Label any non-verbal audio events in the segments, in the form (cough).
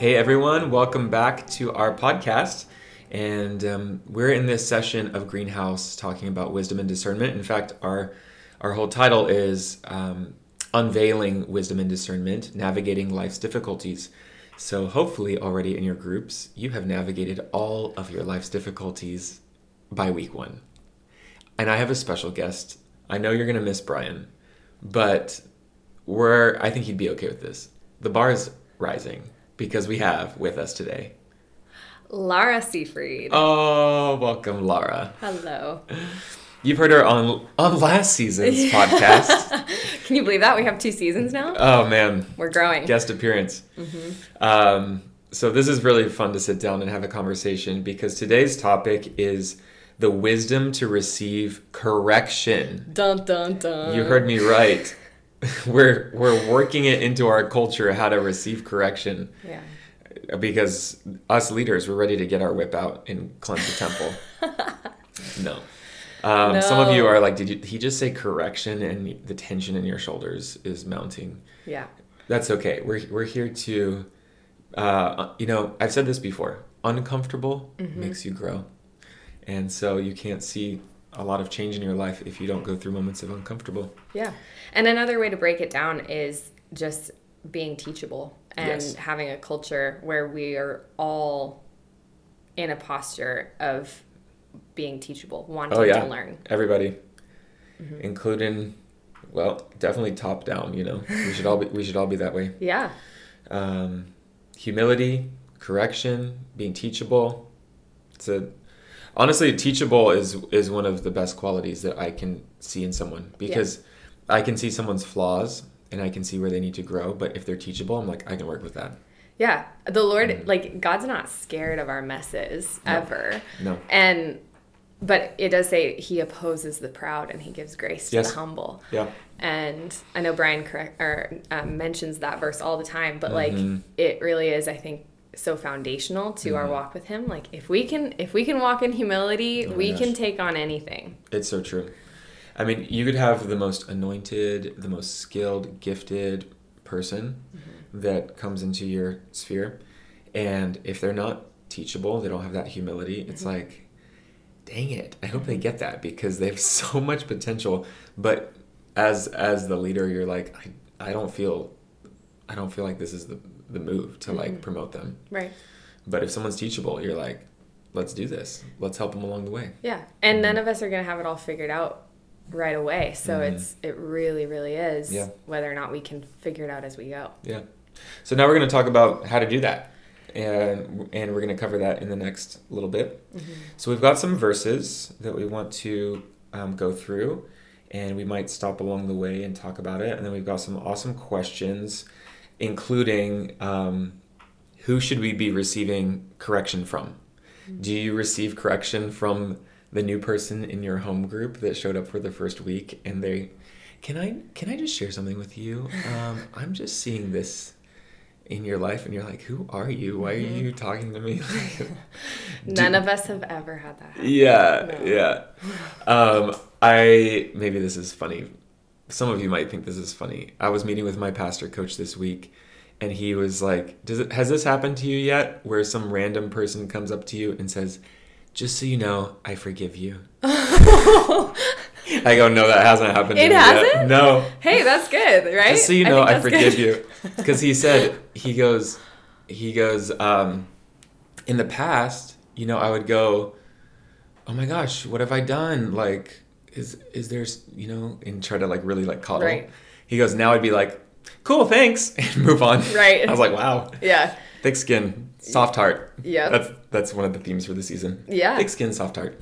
Hey everyone, welcome back to our podcast. And um, we're in this session of Greenhouse talking about wisdom and discernment. In fact, our our whole title is um, Unveiling Wisdom and Discernment, Navigating Life's Difficulties. So, hopefully, already in your groups, you have navigated all of your life's difficulties by week one. And I have a special guest. I know you're going to miss Brian, but we're, I think he'd be okay with this. The bar is rising because we have with us today Larah Seefried. Oh, welcome, Larah. Hello. You've heard her on on last season's (laughs) podcast. Can you believe that we have two seasons now? Oh man, We're growing. guest appearance. Um, so this is really fun to sit down and have a conversation because today's topic is the wisdom to receive correction. Dun dun dun. You heard me right. (laughs) we're we're working it into our culture how to receive correction Yeah. because us leaders we're ready to get our whip out and cleanse the temple. (laughs) no. Um, Some of you are like, did you, he just say correction? And the tension in your shoulders is mounting. Yeah. That's okay. We're we're here to, uh, you know, I've said this before. Uncomfortable makes you grow, and so you can't see a lot of change in your life if you don't go through moments of uncomfortable. Yeah. And another way to break it down is just being teachable and Yes. having a culture where we are all in a posture of being teachable, wanting Oh yeah, to learn. everybody, including, well, definitely top down. You know, we should all be we should all be that way. (laughs) Yeah. um, humility, correction, being teachable. It's a honestly teachable is is one of the best qualities that I can see in someone because I can see someone's flaws and I can see where they need to grow. But if they're teachable, I'm like I can work with that. Yeah. The Lord, like, God's not scared of our messes. No. ever. No, And, but it does say he opposes the proud and he gives grace to Yes. the humble. yeah, And I know Brian correct or um, mentions that verse all the time, but like Mhm. it really is, I think, so foundational to our Mhm. walk with Him. Like if we can, if we can walk in humility, Oh we can take on anything. it's so true. I mean, you could have the most anointed, the most skilled, gifted person mm-hmm. that comes into your sphere, and if they're not teachable, they don't have that humility. It's mm-hmm. like, dang it! I hope they mm-hmm. get that because they have (laughs) so much potential. But as as the leader, you're like, I, I don't feel, I don't feel like this is the the move to like promote them. Right. But if someone's teachable, you're like, let's do this. Let's help them along the way. Yeah. And none of us are gonna have it all figured out right away. So Mhm. it's it really, really is Yeah. whether or not we can figure it out as we go. Yeah. So now we're going to talk about how to do that. And, and we're going to cover that in the next little bit. So we've got some verses that we want to um, go through, and we might stop along the way and talk about it. And then we've got some awesome questions, including um, who should we be receiving correction from? Do you receive correction from the new person in your home group that showed up for the first week and they can I can I just share something with you? (laughs) Um, I'm just seeing this in your life and you're like, who are you? Why are you talking to me? (laughs) (laughs) None of us have ever had that happen. Yeah, No. yeah. Um, I maybe this is funny. Some of you might think this is funny. I was meeting with my pastor coach this week, and he was like, "Does it has this happened to you yet? Where some random person comes up to you and says, "Just so you know, I forgive you." (laughs) I go, "No, that hasn't happened." to It me yet." hasn't? No. Hey, that's good, right? Just so you know, think I, forgive good. you. (laughs) Because he said, he goes, he goes, um, in the past, you know, I would go, oh my gosh, what have I done? Like, is, is there, you know, and try to like really like coddle. Right. He goes, now I'd be like, cool, thanks, (laughs) and move on. Right. (laughs) I was like, wow, Yeah. thick skin, soft heart. yeah That's, that's one of the themes for the season. Yeah. Thick skin, soft heart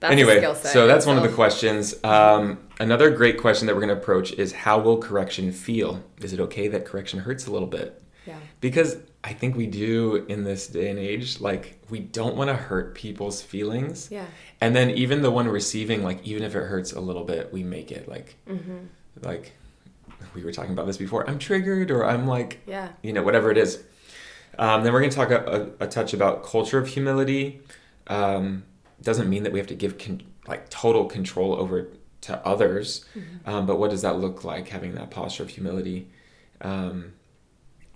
That's a anyway, skill set so that's one of the questions. Um, another great question that we're going to approach is how will correction feel? Is it okay that correction hurts a little bit? Yeah. Because I think we do in this day and age, like we don't want to hurt people's feelings. Yeah. And then even the one receiving, like even if it hurts a little bit, we make it like, Mm-hmm. like we were talking about this before. I'm triggered, or I'm like, Yeah. you know, whatever it is. Um, then we're going to talk a, a, a touch about culture of humility. Um, doesn't mean that we have to give con- like total control over to others, um, but what does that look like having that posture of humility? Um,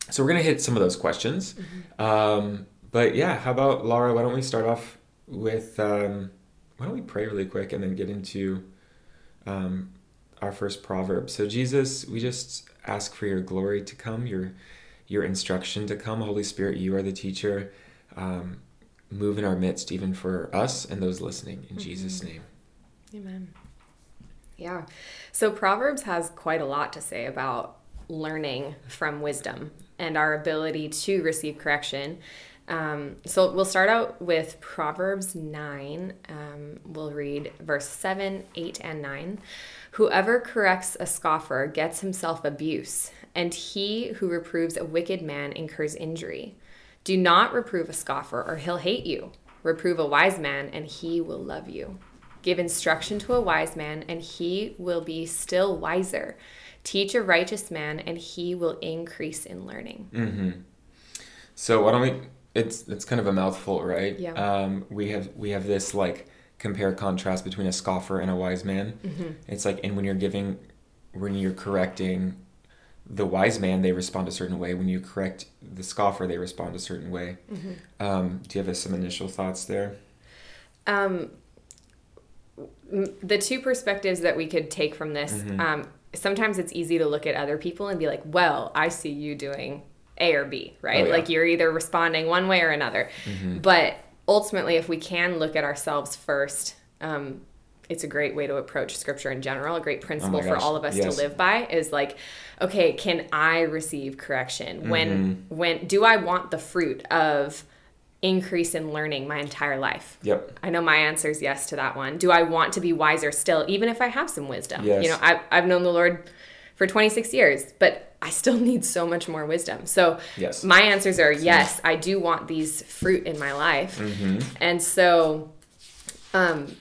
so we're gonna hit some of those questions. Um, but yeah, how about Laura? Why don't we start off with um, why don't we pray really quick and then get into um, our first proverb? So Jesus, we just ask for your glory to come, your your instruction to come. Holy Spirit, you are the teacher. Um, move in our midst, even for us and those listening. In Jesus' name. Amen. Yeah. So Proverbs has quite a lot to say about learning from wisdom and our ability to receive correction. Um, so we'll start out with Proverbs 9. Um, we'll read verse 7, 8, and 9. Whoever corrects a scoffer gets himself abuse, and he who reproves a wicked man incurs injury. Do not reprove a scoffer, or he'll hate you. Reprove a wise man, and he will love you. Give instruction to a wise man, and he will be still wiser. Teach a righteous man, and he will increase in learning. Mm-hmm. So why don't we? It's it's kind of a mouthful, right? Yeah. Um, we have we have this like compare contrast between a scoffer and a wise man. Mm-hmm. It's like, and when you're giving, when you're correcting the wise man, they respond a certain way. When you correct the scoffer, they respond a certain way. Mm-hmm. Um, do you have some initial thoughts there? Um, the two perspectives that we could take from this Mm-hmm. um, sometimes it's easy to look at other people and be like, well, I see you doing A or B, right? Oh, yeah. Like you're either responding one way or another. Mm-hmm. But ultimately, if we can look at ourselves first, um, it's a great way to approach scripture in general. A great principle for Oh gosh, all of us yes. to live by is like, okay, can I receive correction? When Mm-hmm. when do I want the fruit of increase in learning my entire life? Yep. I know my answer is yes to that one. Do I want to be wiser still, even if I have some wisdom? Yes. You know, I, I've known the Lord for 26 years, but I still (laughs) need so much more wisdom. So Yes. my answers are yes, I do want these fruit in my life. Mm-hmm. And so, um,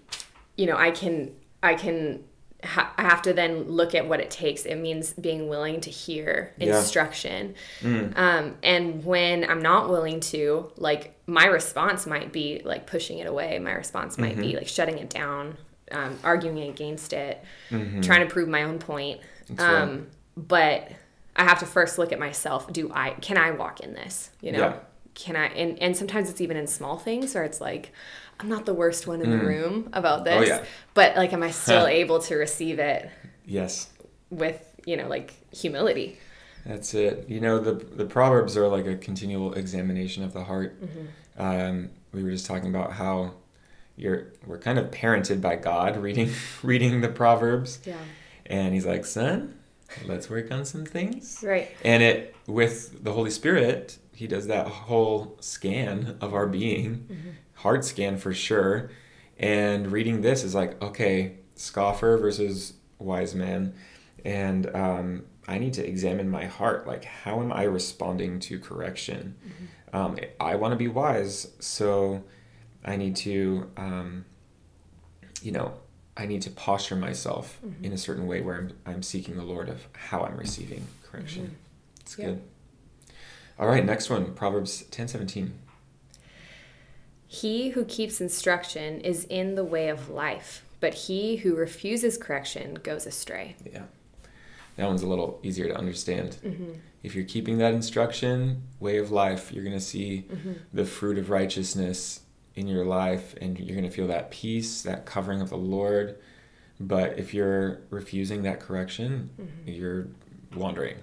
you know, I can, I can, ha- I have to then look at what it takes. It means being willing to hear Yeah. instruction. Mm. Um, and when I'm not willing to, like, my response might be like pushing it away. My response might be like shutting it down, um, arguing against it, trying to prove my own point. Right. Um, but I have to first look at myself. Do I, can I walk in this? You know, Yeah. can I, and, and sometimes it's even in small things where it's like, I'm not the worst one in the room about this, Oh, yeah. but like, am I still (laughs) able to receive it Yes. with, you know, like humility? That's it. You know, the the proverbs are like a continual examination of the heart. Mm-hmm. Um, we were just talking about how you're we're kind of parented by God (laughs) reading reading the proverbs, Yeah. and He's like, "Son, let's work on some things." Right. And it with the Holy Spirit, He does that whole scan of our being, Mm-hmm. heart scan for sure. And reading this is like, okay, scoffer versus wise man, and um, I need to examine my heart. Like, how am I responding to correction? Um, I want to be wise, so I need to, um, you know, I need to posture myself in a certain way where I'm, I'm seeking the Lord of how I'm receiving correction. It's Yeah. good. All right, next one, Proverbs ten seventeen. He who keeps instruction is in the way of life, but he who refuses correction goes astray. Yeah. That one's a little easier to understand. Mm-hmm. If you're keeping that instruction, way of life, you're going to see Mm-hmm. the fruit of righteousness in your life and you're going to feel that peace, that covering of the Lord. But if you're refusing that correction, Mm-hmm. you're wandering.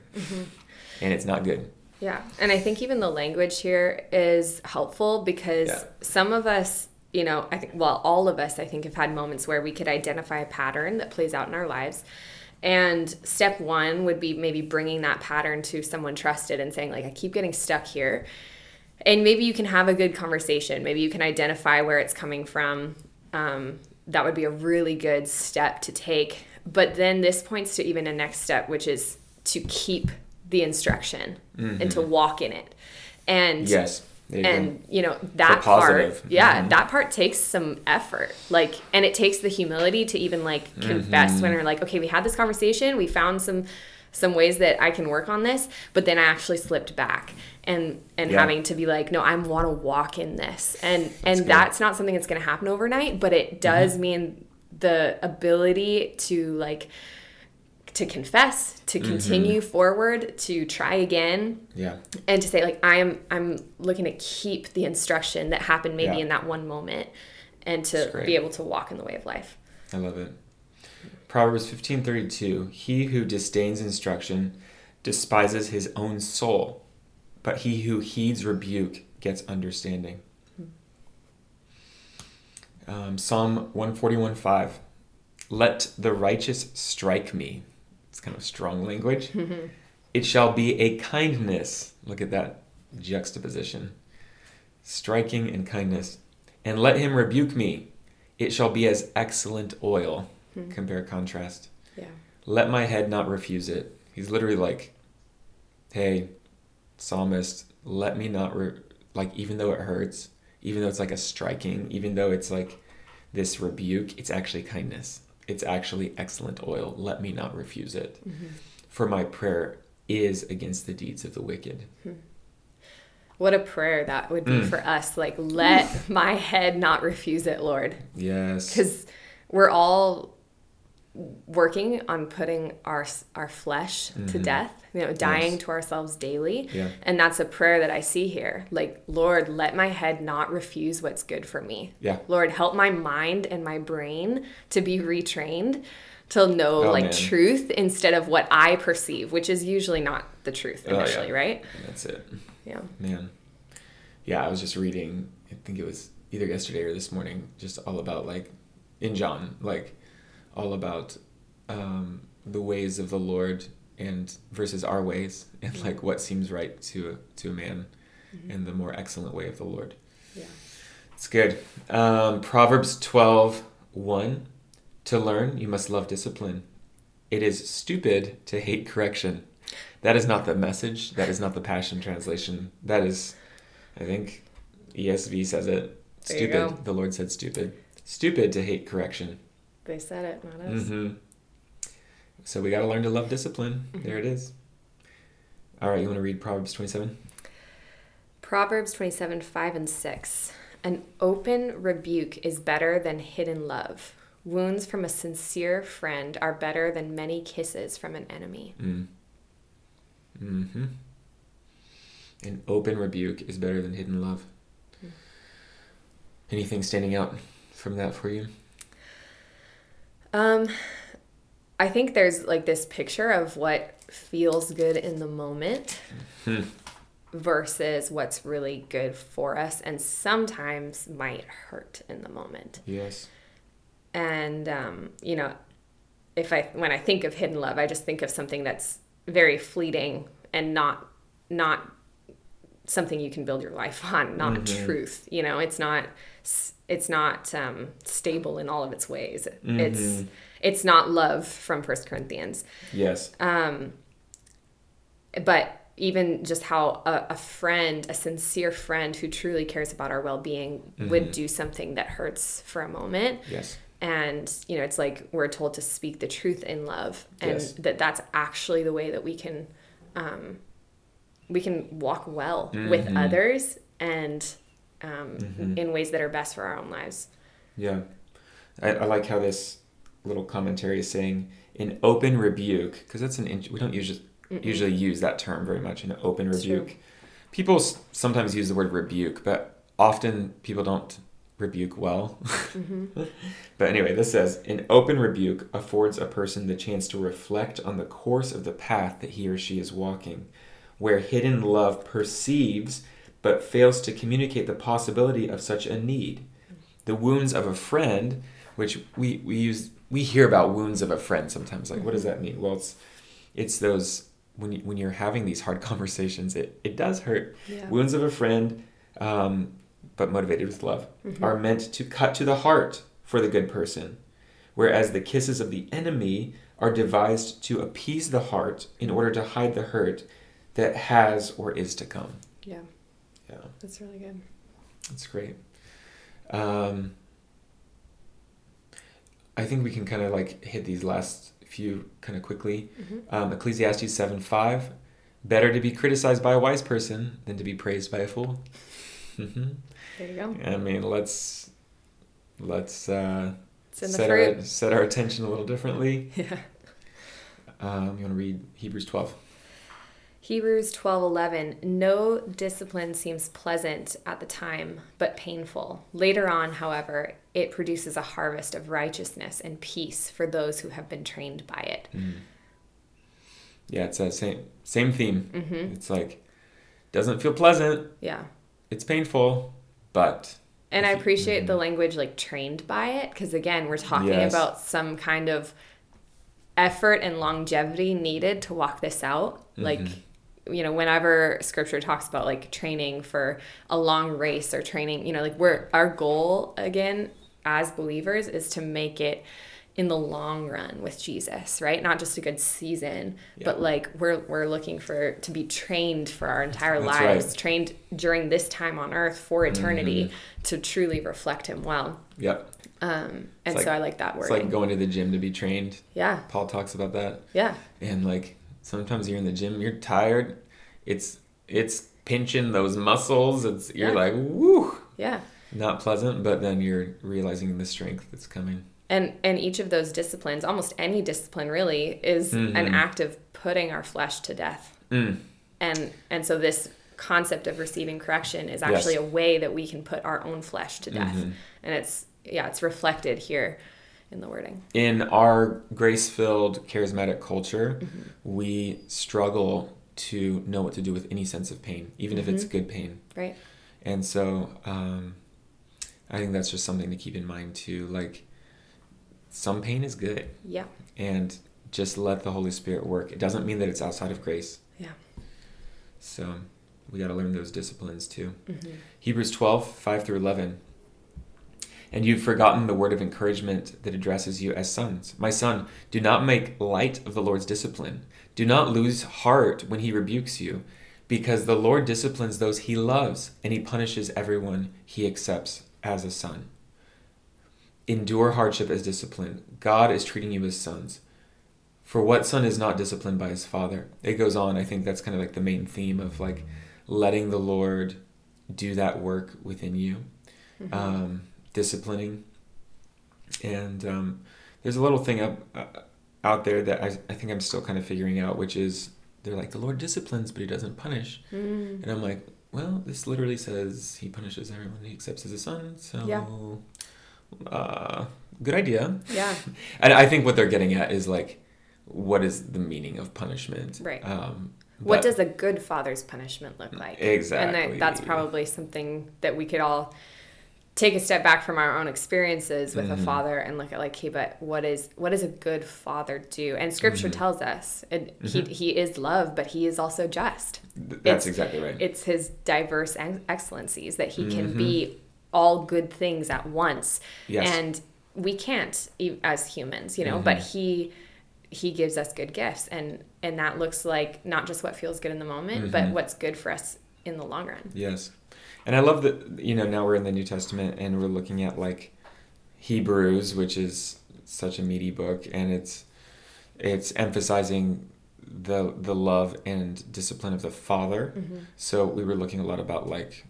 And it's not good. Yeah. And I think even the language here is helpful because Yeah. some of us, you know, I think, well, all of us, I think, have had moments where we could identify a pattern that plays out in our lives. And step one would be maybe bringing that pattern to someone trusted and saying, like, I keep getting stuck here. And maybe you can have a good conversation. Maybe you can identify where it's coming from. Um, that would be a really good step to take. But then this points to even a next step, which is to keep the instruction and to walk in it. And Yes. You go. and you know that part yeah Mhm. that part takes some effort like and it takes the humility to even like confess Mm-hmm. when we're like okay we had this conversation we found some some ways that i can work on this but then i actually slipped back and and Yeah. having to be like no i want to walk in this and and good. that's not something that's going to happen overnight but it does Mm-hmm. mean the ability to like to confess, to continue forward, to try again, Yeah. and to say like I am I'm looking to keep the instruction that happened maybe Yeah. in that one moment and to be able to walk in the way of life. I love it. Proverbs 15:32 He who disdains instruction despises his own soul, but he who heeds rebuke gets understanding. Um, Psalm 141:5 Let the righteous strike me. Kind of strong language. (laughs) Mm-hmm. it shall be a kindness. Look at that juxtaposition. Striking and kindness. And let him rebuke me. It shall be as excellent oil. Mm-hmm. Compare contrast. Yeah. Let my head not refuse it. He's literally like, hey, psalmist, let me not, re- like, even though it hurts, even though it's like a striking, even though it's like this rebuke, it's actually kindness. It's actually excellent oil. Let me not refuse it. For my prayer is against the deeds of the wicked. What a prayer that would be Mm. for us. Like, let my head not refuse it, Lord. Yes. Because we're all working on putting our our flesh to Mhm. death, you know, dying Yes. to ourselves daily. Yeah. And that's a prayer that I see here. Like, Lord, let my head not refuse what's good for me. Yeah. Lord, help my mind and my brain to be retrained to know Oh, like man. truth instead of what I perceive, which is usually not the truth Oh, yeah. initially, right? That's it. Yeah. Man. Yeah, I was just reading, I think it was either yesterday or this morning, just all about like, in John, like, all about um, the ways of the Lord and versus our ways (laughs) and like what seems right to a, to a man and the more excellent way of the Lord. Yeah. It's good. Um, Proverbs 12 1. To learn, you must love discipline. It is stupid to hate correction. That is not the message. That is not the Passion Translation. That is, I think, ESV says it. Stupid. The Lord said stupid. Stupid to hate correction. They said it, not us. hmm So we got to learn to love discipline. There it is. All right, you want to read Proverbs 27? Proverbs 27, 5 and 6. An open rebuke is better than hidden love. Wounds from a sincere friend are better than many kisses from an enemy. Mm. hmm An open rebuke is better than hidden love. Anything standing out from that for you? Um, I think there's like this picture of what feels good in the moment Hmm. versus what's really good for us and sometimes might hurt in the moment. Yes. and um, you know if i when i think of hidden love i just think of something that's very fleeting and not not something you can build your life (laughs) on not Mhm. truth you know it's not it's not um, stable in all of its ways it's Mhm. it's not love from first corinthians Yes. um, but even just how a, a friend, a sincere friend who truly cares about our well being, would do something that hurts for a moment. Yes. And, you know, it's like we're told to speak the truth in love, and Yes. that that's actually the way that we can, um, we can walk well with Mhm. others and um, Mhm. in ways that are best for our own lives. Yeah. I, I like how this little commentary is saying an open rebuke, because that's an, we don't usually, usually use that term very much, an open rebuke. People s- sometimes use the word rebuke, but often people don't rebuke well. (laughs) but anyway, this says an open rebuke affords a person the chance to reflect on the course of the path that he or she is walking, where hidden love perceives but fails to communicate the possibility of such a need. The wounds of a friend, which we, we use we hear about wounds of a friend sometimes. Like, what does that mean? Well, it's it's those when you, when you're having these hard (laughs) conversations, it, it does hurt. Yeah. Wounds of a friend, um, but motivated with love, Mm-hmm. are meant to cut to the heart for the good person, whereas the kisses of the enemy are devised to appease the heart in order to hide the hurt that has or is to come. Yeah, Yeah, that's really good. that's great. Um, I think we can kind of like hit these last few kind of quickly. Um, Ecclesiastes 7 5. Better to be criticized by a wise person than to be praised by a fool. (laughs) hmm There you go. I mean, let's let's uh, It's in the set fruit. our set our attention a little differently. (laughs) Yeah. Um, you want to read Hebrews 12? Hebrews 12:11 No discipline seems pleasant at the time but painful. Later on, however, it produces a harvest of righteousness and peace for those who have been trained by it. Mm. Yeah, it's that same same theme. Mm-hmm. It's like doesn't feel pleasant. Yeah. It's painful, but And I appreciate mhm. the language like trained by it because again, we're talking Yes. about some kind of effort and longevity needed to walk this out. Like, Mhm. You know, whenever scripture talks about like training for a long race or training, you know, like we're our goal again as believers is to make it in the long run with Jesus, right? Not just a good season, but like we're we're looking for to be trained for our entire That's lives, right. trained during this time on earth for eternity Mm-hmm. to truly reflect him well. yep. Um, and like- so I like that word. It's like going to the gym to be trained. yeah, Paul talks about that. yeah, And like sometimes you're in the gym, you're tired. It's it's pinching those muscles. It's you're Yeah. like, woo, yeah. not pleasant, but then you're realizing the strength that's coming. And and each of those disciplines, almost any discipline really, is an Mhm. act of putting our flesh to death. Mm. And and so this concept of receiving correction is Yes. actually a way that we can put our own flesh to death. Mhm. And it's yeah, it's reflected here in the wording. In our grace-filled charismatic culture, Mm-hmm. we struggle to know what to do with any sense of pain, even if it's Mm-hmm. good pain. Right? And so um, I think that's just something to keep in mind too. Like some pain is good, Yeah. and just let the Holy Spirit work. It doesn't mean that it's outside of grace. Yeah. So we got to learn those disciplines too. Mm-hmm. Hebrews 12, 5 through 11. And you've forgotten the word of encouragement that addresses you as sons. My son, do not make light of the Lord's discipline. Do not lose heart when he rebukes you, because the Lord disciplines those he loves, and he punishes everyone he accepts as a son. Endure hardship as discipline. God is treating you as sons. For what son is not disciplined by his father? It goes on. I think that's kind of like the main theme of like letting the Lord do that work within you, Mm-hmm. um, disciplining. And um, there's a little thing up uh, out there that I, I think I'm still kind of figuring out, which is they're like the Lord disciplines, but He doesn't punish. Mm. And I'm like, well, this literally says He punishes everyone He accepts as a son. So, Yeah. uh, good idea. Yeah. (laughs) And I think what they're getting at is like, what is the meaning of punishment? Right. Um, What does a good father's punishment look like? And Exactly. that, that's probably something that we could all take a step back from our own experiences with a Mhm. father and look at like, hey, but what is what does a good father do? And Scripture Mhm. tells us it, he Mhm. he is love, but he is also just. Th- it's- That's exactly right. It's his diverse ex- excellencies that he can be all good things at once, yes. and we can't as humans, you know. But Mhm. he he gives us good gifts, and and that looks like not just what feels good in the moment, but Mhm. what's good for us in the long run. Yes. And I love that, you know, now we're in the New Testament and we're looking at like Hebrews, which is such a meaty book, and it's it's emphasizing the the love and discipline of the father. Mm-hmm. So we were looking a lot about like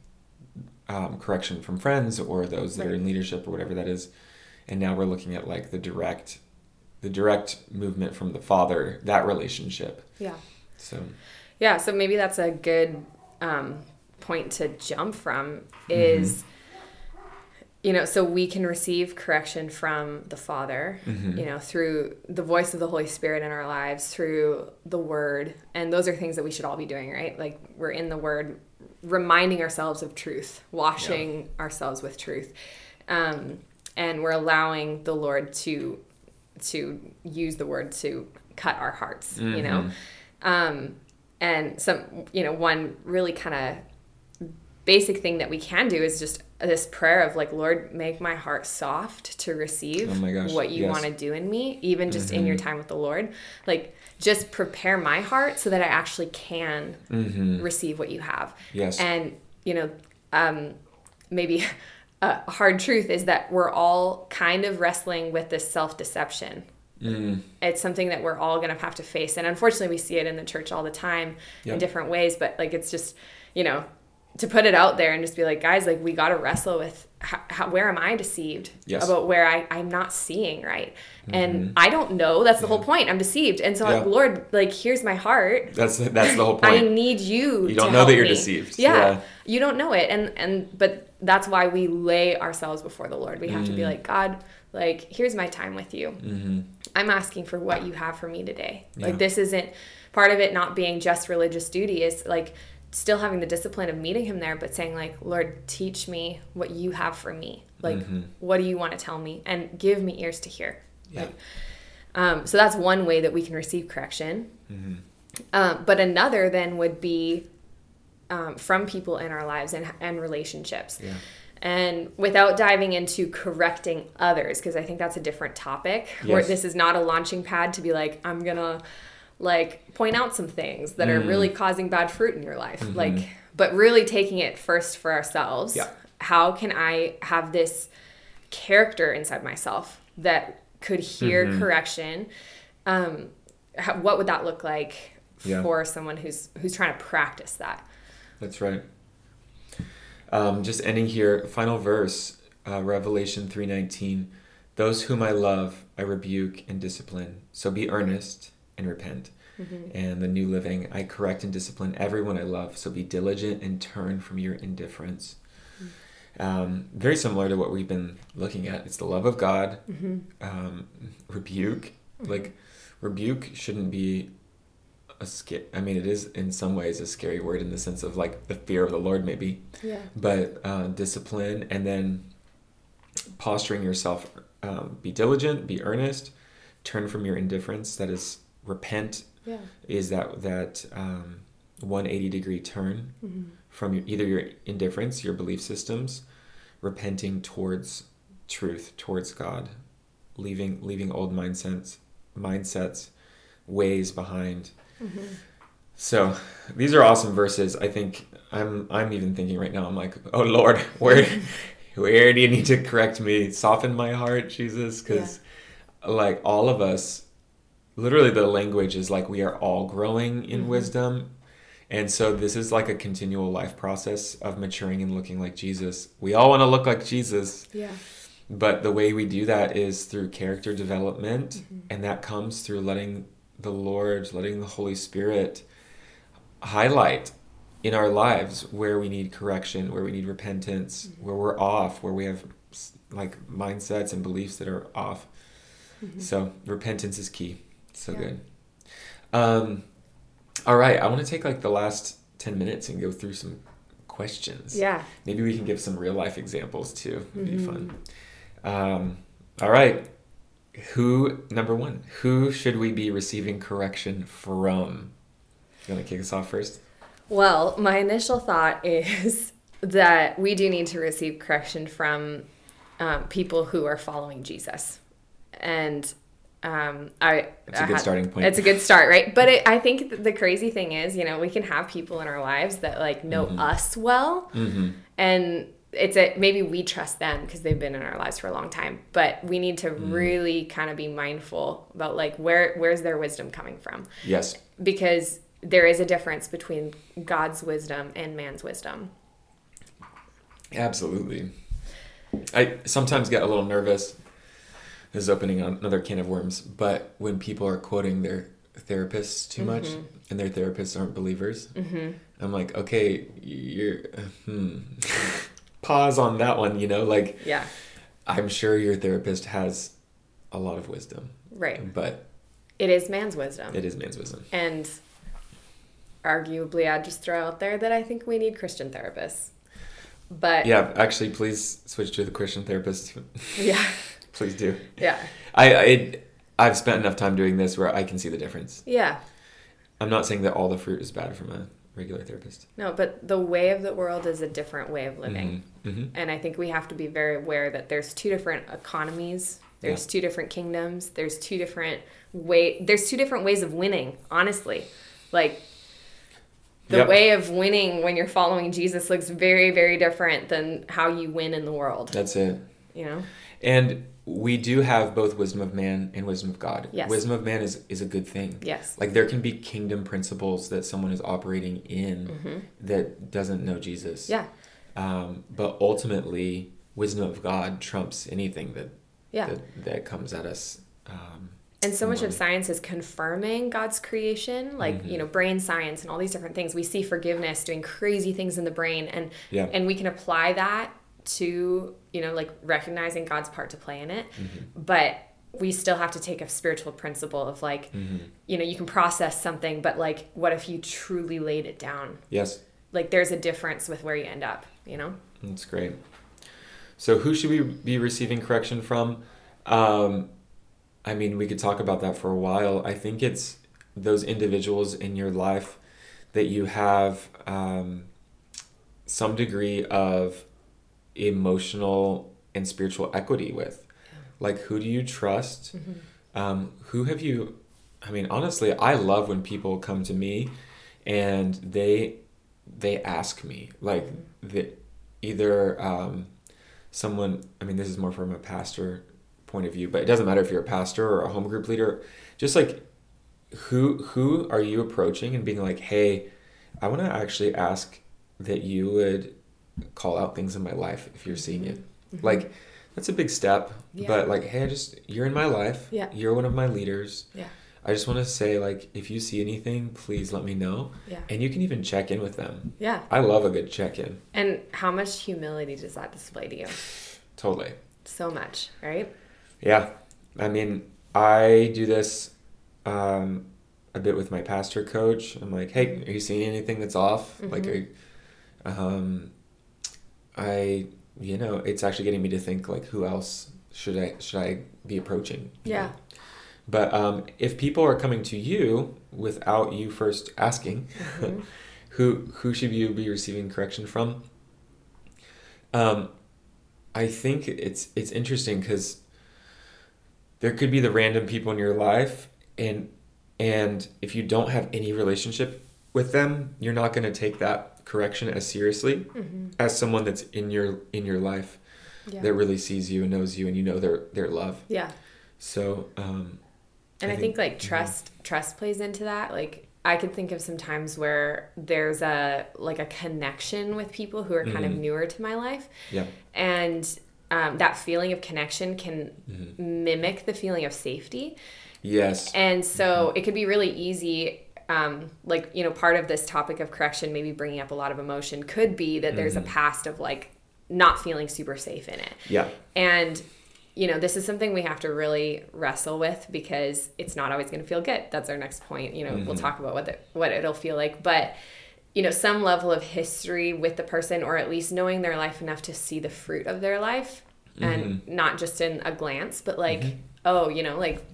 um, correction from friends or those that are in leadership or whatever that is, and now we're looking at like the direct the direct movement from the father that relationship. Yeah. So Yeah, so maybe that's a good um, point to jump from is, you know, so we can receive correction from the Father, Mhm. you know, through the voice of the Holy Spirit in our lives, through the Word. And those are things that we should all be doing, right? Like we're in the Word, reminding ourselves of truth, washing ourselves with truth. Um, and we're allowing the Lord to to use the word to cut our hearts, you know? Mhm. Um, and some, you know, one really kind of basic thing that we can do is just this prayer of like, Lord, make my heart soft to receive Oh gosh, what you yes. want to do in me, even just in your Mhm. time with the Lord. Like, just prepare my heart so that I actually can Mhm. receive what you have. Yes. And, you know, um, maybe (laughs) a hard truth is that we're all kind of wrestling with this self deception Mm. it's something that we're all going to have to face and unfortunately we see it in the church all the time Yep. in different ways but like it's just you know to put it out there and just be like, guys, like we got to wrestle with how, how, where am I deceived Yes. about where I, I'm not seeing right. And I don't know. That's the whole point. I'm deceived. And so, like, Mm-hmm. Lord, like, here's my heart. That's that's the whole point. I need you. You don't know that you're me. deceived. Yeah, Yeah. you don't know it, and and but that's why we lay ourselves before the Lord. We have to Mm. be like, God, like here's my time with you. hmm I'm asking for what you have for me today. Yeah. Like this isn't part of it. Not being just religious duty is like still having the discipline of meeting Him there, but saying like, Lord, teach me what you have for me. Like, Mhm. what do you want to tell me, and give me ears to hear. Yeah. Like, um, so that's one way that we can receive correction. hmm Um, but another then would be um, from people in our lives and, and relationships. Yeah. And without diving into correcting others, because I think that's a different topic, where this is not a launching pad to be like, I'm gonna like point out some things that are Mm. really causing bad fruit in your life. Mhm. Like, but really taking it first for ourselves. Yeah. How can I have this character inside myself that could hear Mhm. correction? Um, how, what would that look like Yeah. for someone who's who's trying to practice that? That's right. Um, just ending here, final verse, uh, Revelation three nineteen. Those whom I love, I rebuke and discipline. So be earnest and repent. And the New Living, I correct and discipline everyone I love. So be diligent and turn from your indifference. Um, very similar to what we've been looking at. It's the love of God. Um, rebuke, like rebuke, shouldn't be a scare. I mean, it is in some ways a scary word in the sense of like the fear of the Lord, maybe Yeah. but uh, discipline and then posturing yourself um, be diligent be earnest turn from your indifference that is repent Yeah. is that that um, 180 degree turn Mm-hmm. from your, either your indifference your belief systems repenting towards truth towards god leaving leaving old mindsets mindsets ways behind Mm-hmm. so these are awesome verses. I think I'm I'm even thinking right now. I'm like, oh Lord, (laughs) where where do you need to correct me? Soften my heart, Jesus, because like all of us, literally the language is like we are all growing in Mhm. wisdom, and so this is like a continual life process of maturing and looking like Jesus. We all want to look like Jesus, Yeah. but the way we do that is through character development, Mm-hmm. and that comes through letting the Lord, letting the Holy Spirit highlight in our lives where we need correction, where we need repentance, Mm-hmm. where we're off, where we have like mindsets and beliefs that are off. So repentance is key. So Mm-hmm. Yeah. good. Um, all right, I want to take like the last 10 minutes and go through some questions. Yeah. Maybe we can give some real life examples too. It'd be Mhm. fun. Um, all right. Who, number one, who should we be receiving correction from? You want to kick us off first? Well, my initial thought (laughs) is that we do need to receive correction from um, people who are following Jesus, and um, I. That's a I good had- starting point. It's a good start, right? But it, (laughs) I think the crazy thing is, you know, we can have people in our lives that like know Mhm. us well, Mm-hmm. and it's a maybe we trust them because they've been in our lives for a long time but we need to Mm. really kind of be mindful about like where where's their wisdom coming from Yes. because there is a difference between god's wisdom and man's wisdom Absolutely. I sometimes get a little nervous. Is opening another can of worms, but when people are quoting their therapists too much Mhm. and their therapists aren't believers, mm-hmm. I'm like, okay, you're. Hmm. (laughs) Pause on that one, you know? Like, yeah I'm sure your therapist has a lot of wisdom, right but it is man's wisdom it is man's wisdom. and arguably i'd just throw out there that i think we need christian therapists but Yeah, actually, please switch to the Christian therapist. yeah (laughs) please do. yeah I, I I've spent enough time doing this where I can see the difference. yeah I'm not saying that all the fruit is bad from a regular therapist. no but the way of the world is a different way of living hmm And I think we have to be very aware that there's two different economies. There's Yeah. two different kingdoms. There's two different way. There's two different ways of winning. Honestly, like the Yep. way of winning when you're following Jesus looks very, very different than how you win in the world. That's it. You know? And we do have both wisdom of man and wisdom of God. Yes. Wisdom of man is, is a good thing. Yes. Like there can be kingdom principles that someone is operating in Mm-hmm. that doesn't know Jesus. Yeah. Um, but ultimately, wisdom of God trumps anything that Yeah. that, that comes at us. Um, And so much of science is confirming God's creation, like Mm-hmm. you know, brain science and all these different things. We see forgiveness doing crazy things in the brain, and Yeah. and we can apply that to you know, like recognizing God's part to play in it. Mm-hmm. But we still have to take a spiritual principle of like, Mm-hmm. you know, you can process something, but like, what if you truly laid it down? yes, Like, there's a difference with where you end up. You know? that's great. So, who should we be receiving correction from? Um, I mean, we could talk about that for a while. I think it's those individuals in your life that you have um, some degree of emotional and spiritual equity with. Like, who do you trust? Um, who have you? I mean, honestly, I love when people come to me and they they ask me like the either um, someone. I mean, this is more from a pastor point of view, but it doesn't matter if you're a pastor or a home group leader. Just like who who are you approaching and being like, hey, I want to actually ask that you would call out things in my life if you're seeing it. Like that's a big step, Yeah. but like, hey, I just you're in my life. Yeah. You're one of my leaders. Yeah. I just want to say like, if you see anything, please let me know. Yeah. And you can even check in with them. Yeah. I love a good check in. And how much humility does that display to you? (sighs) Totally. So much, right? Yeah. I mean, I do this um, a bit with my pastor coach. I'm like, hey, are you seeing anything that's off? Like, are, um, I, you know, it's actually getting me to think like, who else should I should I be approaching? Yeah. know? But um, if people are coming to you without you first asking, (laughs) who who should you be receiving correction from? Um, I think it's it's interesting because there could be the random people in your life, and and if you don't have any relationship with them, you're not going to take that correction as seriously as someone that's in your in your life Yeah. that really sees you and knows you, and you know their their love. yeah. So. Um, And I I, think, think- like trust trust plays into that. Like I can think of some times where there's a like a connection with people who are kind of Mhm. newer to my life, yeah. and um, that feeling of connection can Mm-hmm. mimic the feeling of safety. Yes. And so it could be really easy. Um, like, you know, part of this topic of correction, maybe bringing up a lot of emotion, could be that there's a mm-hmm. past of like not feeling super safe in it. Yeah. And, you know, this is something we have to really wrestle with because it's not always going to feel good. That's our next point. You know, we'll mm-hmm. talk about what, the, what it'll feel like. But, you know, some level of history with the person, or at least knowing their life enough to see the fruit of their life and mm-hmm. not just in a glance, but like, oh, you know, like,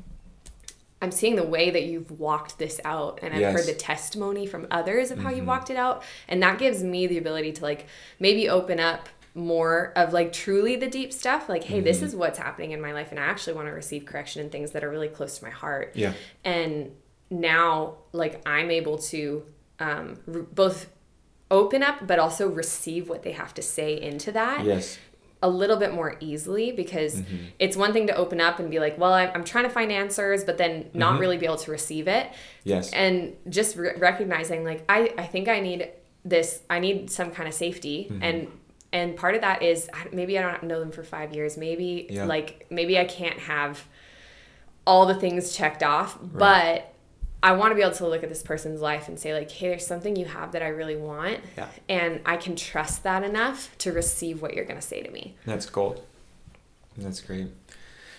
I'm seeing the way that you've walked this out, and I've Yes. heard the testimony from others of how you walked it out, and that gives me the ability to like maybe open up more of like truly the deep stuff. Like, hey, this is what's happening in my life, and I actually want to receive correction in things that are really close to my heart. Yeah. And now, like, I'm able to um, r- both open up, but also receive what they have to say into that Yes. A little bit more easily because Mm-hmm. it's one thing to open up and be like, well, I'm, I'm trying to find answers, but then not Mm-hmm. really be able to receive it. Yes. And just re- recognizing, like, I, I think I need this, I need some kind of safety. Mm-hmm. And and part of that is maybe I don't know them for five years. Maybe Yeah. like maybe I can't have all the things checked off, but I want to be able to look at this person's life and say like, hey, there's something you have that I really want, Yeah. and I can trust that enough to receive what you're gonna say to me. That's gold. That's great.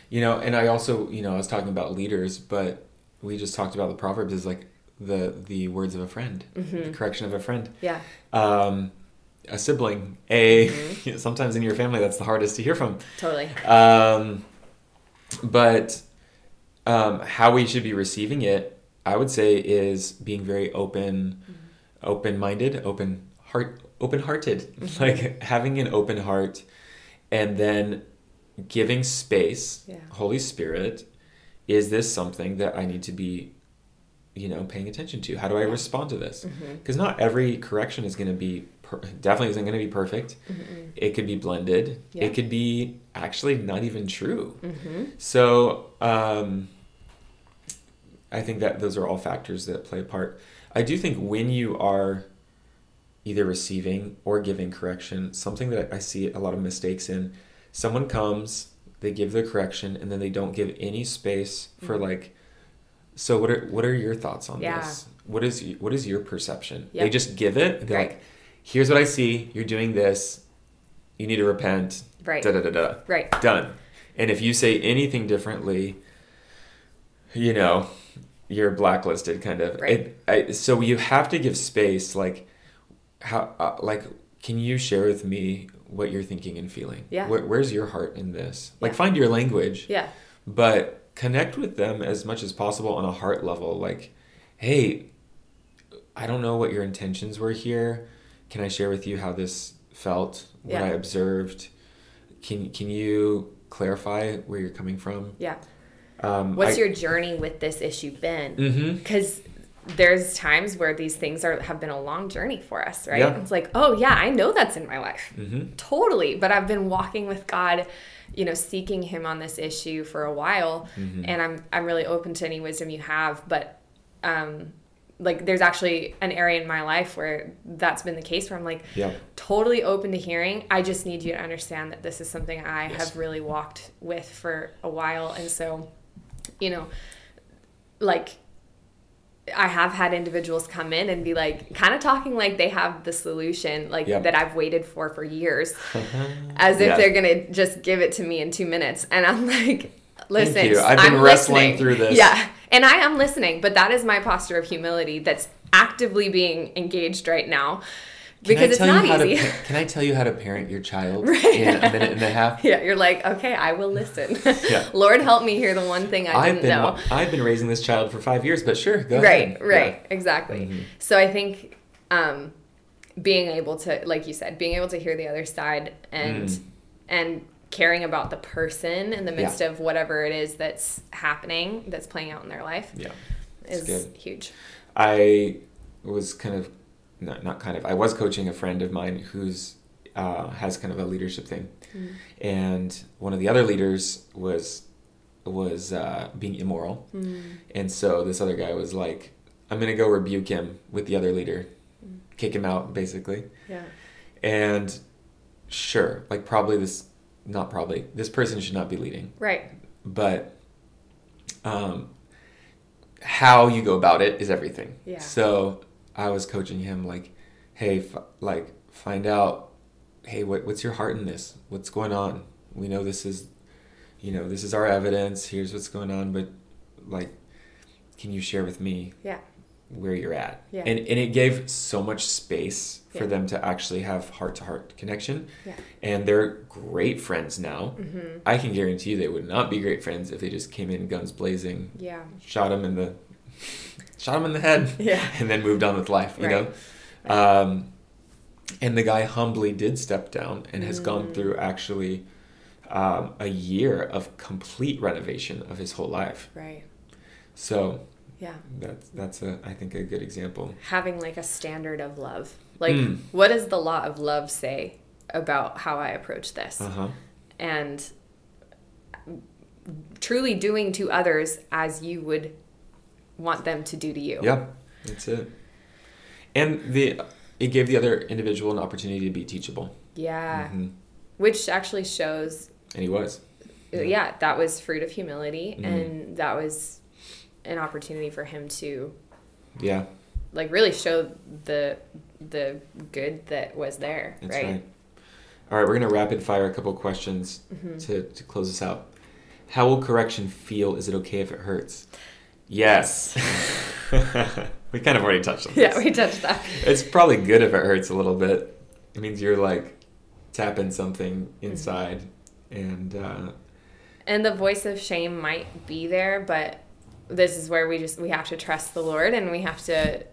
You know, and I also, you know, I was talking about leaders, but we just talked about the proverbs is like the the words of a friend, the correction of a friend. Yeah. Um, a sibling, a (laughs) sometimes in your family that's the hardest to hear from. Totally. Um, but um, how we should be receiving it, I would say, is being very open, open-minded, open heart, open-hearted, like having an open heart, and then giving space. Yeah. Holy Spirit, is this something that I need to be you know paying attention to? How do I Yeah. respond to this? Mm-hmm. Because not every correction is going to be per- definitely isn't going to be perfect. Mm-hmm. It could be blended. Yeah. It could be actually not even true. Mm-hmm. So um, I think that those are all factors that play a part. I do think when you are either receiving or giving correction, something that I see a lot of mistakes in, someone comes, they give their correction, and then they don't give any space for Mhm. like. So what are what are your thoughts on Yeah. this? What is what is your perception? Yeah. They just give it. They're Right. like, "Here's what I see. You're doing this. You need to repent." Right. Da da da da Right. done. And if you say anything differently, you know, you're blacklisted, kind of. Right. It, I, so you have to give space. Like, how? Uh, like, can you share with me what you're thinking and feeling? Yeah. Where, where's your heart in this? Like, Yeah. find your language, Yeah. but connect with them as much as possible on a heart level. Like, hey, I don't know what your intentions were here. Can I share with you how this felt? What Yeah. I observed? Can can you clarify where you're coming from? Yeah. Um, What's I- your journey with this issue been? Because there's times where these things are have been a long journey for us, right? Yeah. It's like, oh yeah, I know that's in my life. Mhm. Totally. But I've been walking with God, you know, seeking him on this issue for a while. Mhm. And I'm I'm really open to any wisdom you have. But um like there's actually an area in my life where that's been the case where I'm like Yeah. totally open to hearing. I just need you to understand that this is something I Yes. have really walked with for a while. And so, you know, like I have had individuals come in and be like, kind of talking like they have the solution, like Yep. that I've waited for for years, (laughs) as if Yeah. they're gonna just give it to me in two minutes. And I'm like, listen, you. I've been I'm wrestling listening. through this. Yeah, and I am listening, but that is my posture of humility that's actively being engaged right now Can because it's not easy. To, can I tell you how to parent your child (laughs) Right. in a minute and a half? (laughs) Yeah, you're like, okay, I will listen. Yeah. (laughs) Lord, help me hear the one thing I I've didn't been know. I've been raising this child for five years, but sure, go right, ahead. right, right, exactly. Mhm. So I think um, being able to, like you said, being able to hear the other side and Mm. and caring about the person in the Yeah. midst of whatever it is that's happening, that's playing out in their life, Yeah. Is huge. I was kind of not not kind of I was coaching a friend of mine who's uh, has kind of a leadership thing, Mm. and one of the other leaders was was uh, being immoral, Mm. and so this other guy was like, "I'm gonna go rebuke him with the other leader, Mm. kick him out, basically." Yeah. And sure, like probably this, not probably this person should not be leading, Right. but um, how you go about it is everything. Yeah. So I was coaching him like, hey, f- like find out, hey, what what's your heart in this? What's going on? We know this is, you know, this is our evidence. Here's what's going on, but like, can you share with me Yeah. where you're at? Yeah. And and it gave so much space for Yeah. them to actually have heart to heart connection. Yeah. And they're great friends now. Mm-hmm. I can guarantee you they would not be great friends if they just came in guns blazing, Yeah. shot him in the shot him in the head (laughs) Yeah. (laughs) and then moved on with life, you Right. know? Um, and the guy humbly did step down and has gone Mm. through actually um, a year of complete renovation of his whole life. Right. So Yeah. that's that's a I think a good example. Having like a standard of love. Like, Mm. what does the law of love say about how I approach this? Uh huh. and truly doing to others as you would want them to do to you. Yeah, that's it. And the it gave the other individual an opportunity to be teachable. Yeah. Mhm. Which actually shows, And he was. yeah. that was fruit of humility, Mhm. and that was an opportunity for him to Yeah, like really show the the good that was there, that's right? right. All right, we're gonna rapid fire a couple questions Mm-hmm. to to close this out. How will correction feel? Is it okay if it hurts? Yes. (laughs) we kind of already touched on this. Yeah, we touched that. It's probably good if it hurts a little bit. It means you're like tapping something Mm-hmm. inside, and uh, And the voice of shame might be there, but this is where we just we have to trust the Lord and we have to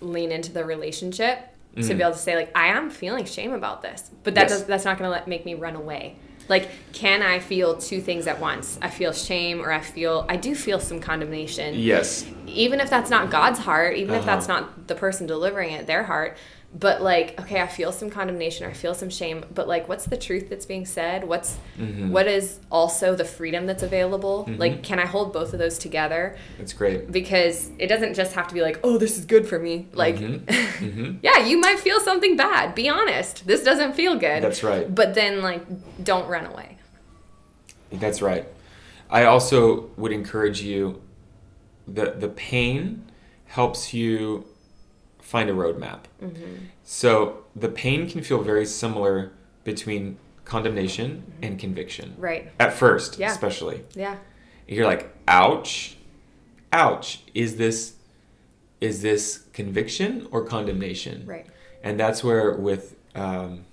lean into the relationship to Mhm. be able to say like I am feeling shame about this, but that Yes. does that's not going to let make me run away. Like, can I feel two things at once? I feel shame or I feel, I do feel some condemnation. Yes. Even if that's not God's heart, even if that's Uh-huh. not the person delivering it, their heart. But like, okay, I feel some condemnation or I feel some shame. But like, what's the truth that's being said? What's, Mhm. what is also the freedom that's available? Mhm. Like, can I hold both of those together? It's great. Because it doesn't just have to be like, oh, this is good for me. Like, Mhm. (laughs) Mhm. yeah, you might feel something bad. Be honest. This doesn't feel good. That's right. But then, like, don't run away. That's right. I also would encourage you the the pain helps you find a roadmap. So the pain can feel very similar between condemnation and conviction. Right. At first, Yeah. especially. Yeah. You're like, ouch, ouch. Is this is this conviction or condemnation? Right. And that's where with um,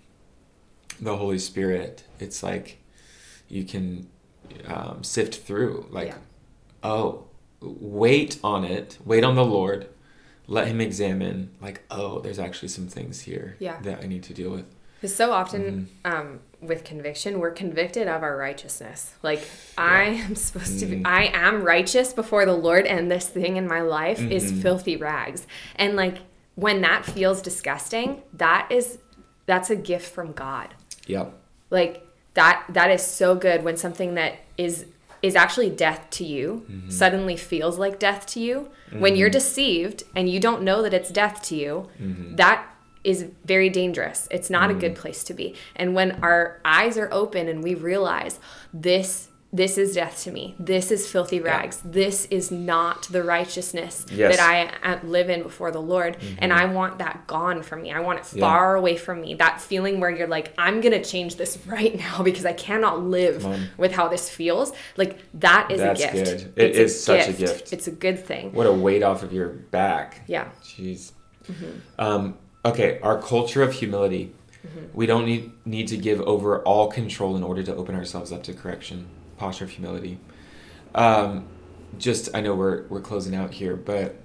the Holy Spirit, it's like you can um, sift through. Like, Yeah. oh, wait on it. Wait on the Lord. Let Him examine. Like, oh, there's actually some things here Yeah. that I need to deal with. Because so often Mm-hmm. um, with conviction, we're convicted of our righteousness. Like, I am supposed to be, Mm. I am righteous before the Lord, and this thing in my life is Mhm. filthy rags. And like, when that feels disgusting, that is, that's a gift from God. Yep. like that that is so good when something that is is actually death to you Mm-hmm. suddenly feels like death to you. When you're deceived and you don't know that it's death to you Mm-hmm. that is very dangerous. It's not a good place to be. And when our eyes are open and we realize this this is death to me this is filthy rags this is not the righteousness Yes. that i uh, live in before the lord and i want that gone from me i want it Mm-hmm. Yeah. far away from me that feeling where you're like i'm gonna change this (laughs) right now because i cannot live with how this feels like that is That's a gift good. It It's is such a gift. it's a good thing What a weight off of your back. yeah Jeez. Um, okay, our culture of humility. We don't need need to give over all control in order to open ourselves up to correction. Posture of humility. Um, just I know we're we're closing out here, but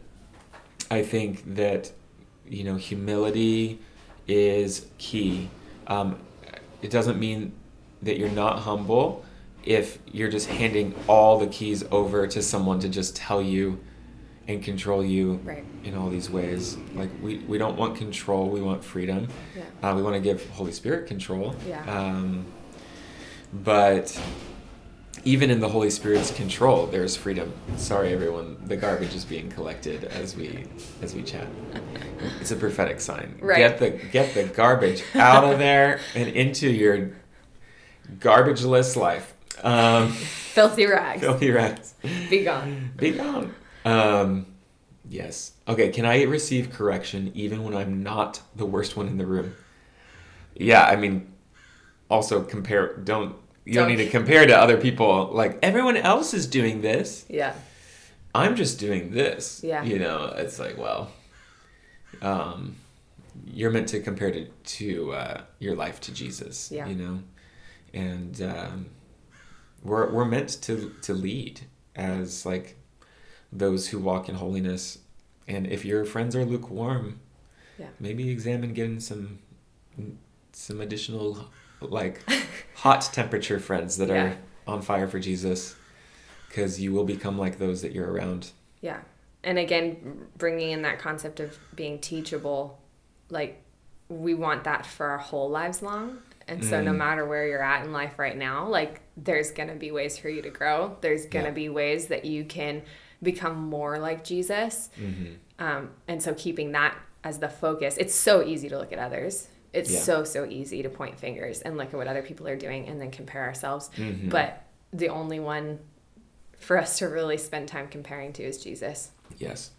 I think that you know humility is key. Um, it doesn't mean that you're not humble if you're just handing all the keys over to someone to just tell you and control you Right. in all these ways. Like we, we don't want control, we want freedom. Yeah. Uh, we want to give Holy Spirit control. Yeah. Um, but even in the Holy Spirit's control, there's freedom. Sorry, everyone. The garbage is being collected as we as we chat. It's a prophetic sign. Right. Get the get the garbage out of there and into your garbageless life. Um, filthy rags filthy rats. be gone Be gone. Um, yes. Okay. Can I receive correction even when I'm not the worst one in the room? Yeah. I mean, also compare. Don't you don't, Don't. need to compare to other people. Like everyone else is doing this. yeah I'm just doing this. Yeah. You know, it's like well, um, you're meant to compare to to uh, your life to Jesus. Yeah. You know, and um, we're we're meant to to lead as like those who walk in holiness. And if your friends are lukewarm, Yeah. maybe examine getting some some additional like (laughs) hot temperature friends that Yeah. are on fire for Jesus because you will become like those that you're around. Yeah. And again, bringing in that concept of being teachable, like we want that for our whole lives long. And so, no Mm. matter where you're at in life right now, like there's going to be ways for you to grow. There's going to Yeah. be ways that you can become more like Jesus. Mm-hmm. Um, and so, keeping that as the focus, it's so easy to look at others. It's Yeah. so, so easy to point fingers and look at what other people are doing and then compare ourselves. Mhm. But the only one for us to really spend time comparing to is Jesus. Yes.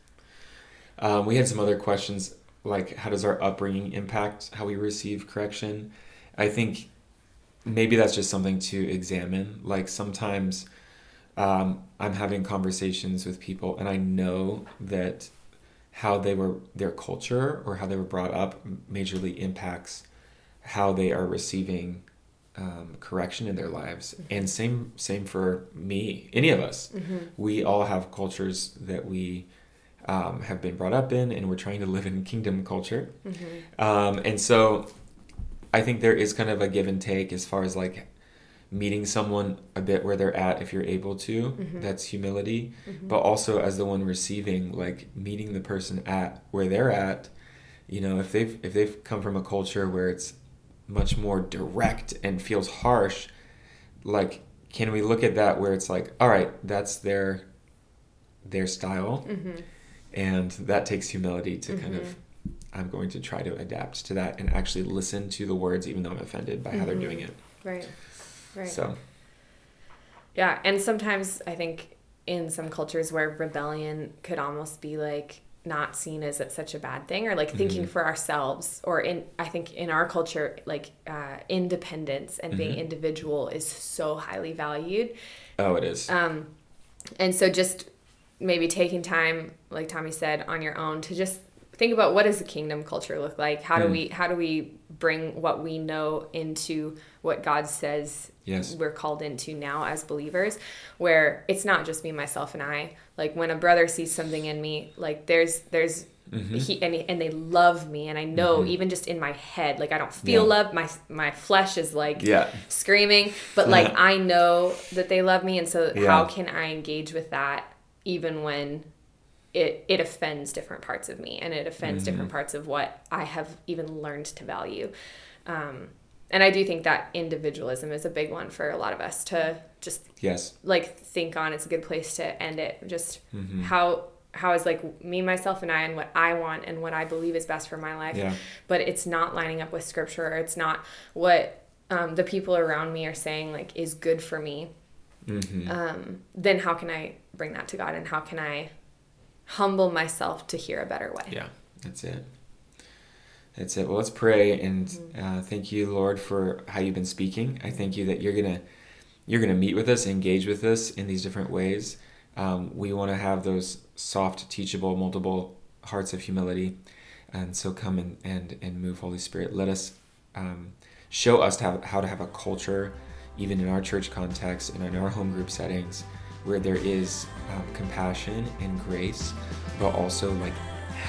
Um, we had some other questions like how does our upbringing impact how we receive correction? I think maybe that's just something to examine. Like sometimes um, I'm having conversations with people and I know that how they were their culture or how they were brought up majorly impacts how they are receiving um, correction in their lives. And same same for me any of us. We all have cultures that we um, have been brought up in and we're trying to live in kingdom culture. Um, and so i think there is kind of a give and take as far as like meeting someone a bit where they're at if you're able to Mm-hmm. that's humility but also as the one receiving like meeting the person at where they're at you know if they've if they've come from a culture where it's much more direct and feels harsh like can we look at that where it's like all right that's their their style Mm-hmm. and that takes humility to kind of i'm going to try to adapt to that and actually listen to the words even though i'm offended by how they're doing it Right. Right. so Yeah, and sometimes I think in some cultures where rebellion could almost be like not seen as such a bad thing or like thinking Mm-hmm. for ourselves or in I think in our culture like uh, independence and being Mm-hmm. individual is so highly valued oh it is um, and so just maybe taking time like Tommy said on your own to just think about what does the kingdom culture look like how do Mm. we how do we bring what we know into what God says Yes. we're called into now as believers where it's not just me myself and i like when a brother sees something in me like there's there's Mm-hmm. he and, and they love me and i know even just in my head like i don't feel Yeah. love my my flesh is like Yeah. screaming but like (laughs) i know that they love me and so Yeah. how can i engage with that even when it it offends different parts of me and it offends Mm-hmm. different parts of what i have even learned to value um, and i do think that individualism is a big one for a lot of us to just yes like think on it's a good place to end it just Mm-hmm. how how is like me myself and i and what i want and what i believe is best for my life Yeah. but it's not lining up with scripture or it's not what um, the people around me are saying like is good for me mm-hmm. um, then how can i bring that to god and how can i humble myself to hear a better way Yeah, that's it. That's it. Well, let's pray and Mm-hmm. uh, thank you, Lord, for how you've been speaking. I thank you that you're gonna you're gonna meet with us, engage with us in these different ways. Um, we want to have those soft, teachable, multiple hearts of humility, and so come and and, and move, Holy Spirit. Let us um, show us how, how to have a culture, even in our church context and in our home group settings, where there is um, compassion and grace, but also like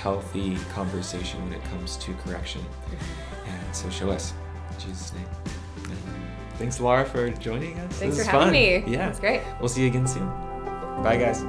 healthy conversation when it comes to correction. And so show us. In Jesus' name. And thanks, Larah, for joining us. thanks This for having fun. me Yeah. It's great We'll see you again soon. Bye, guys.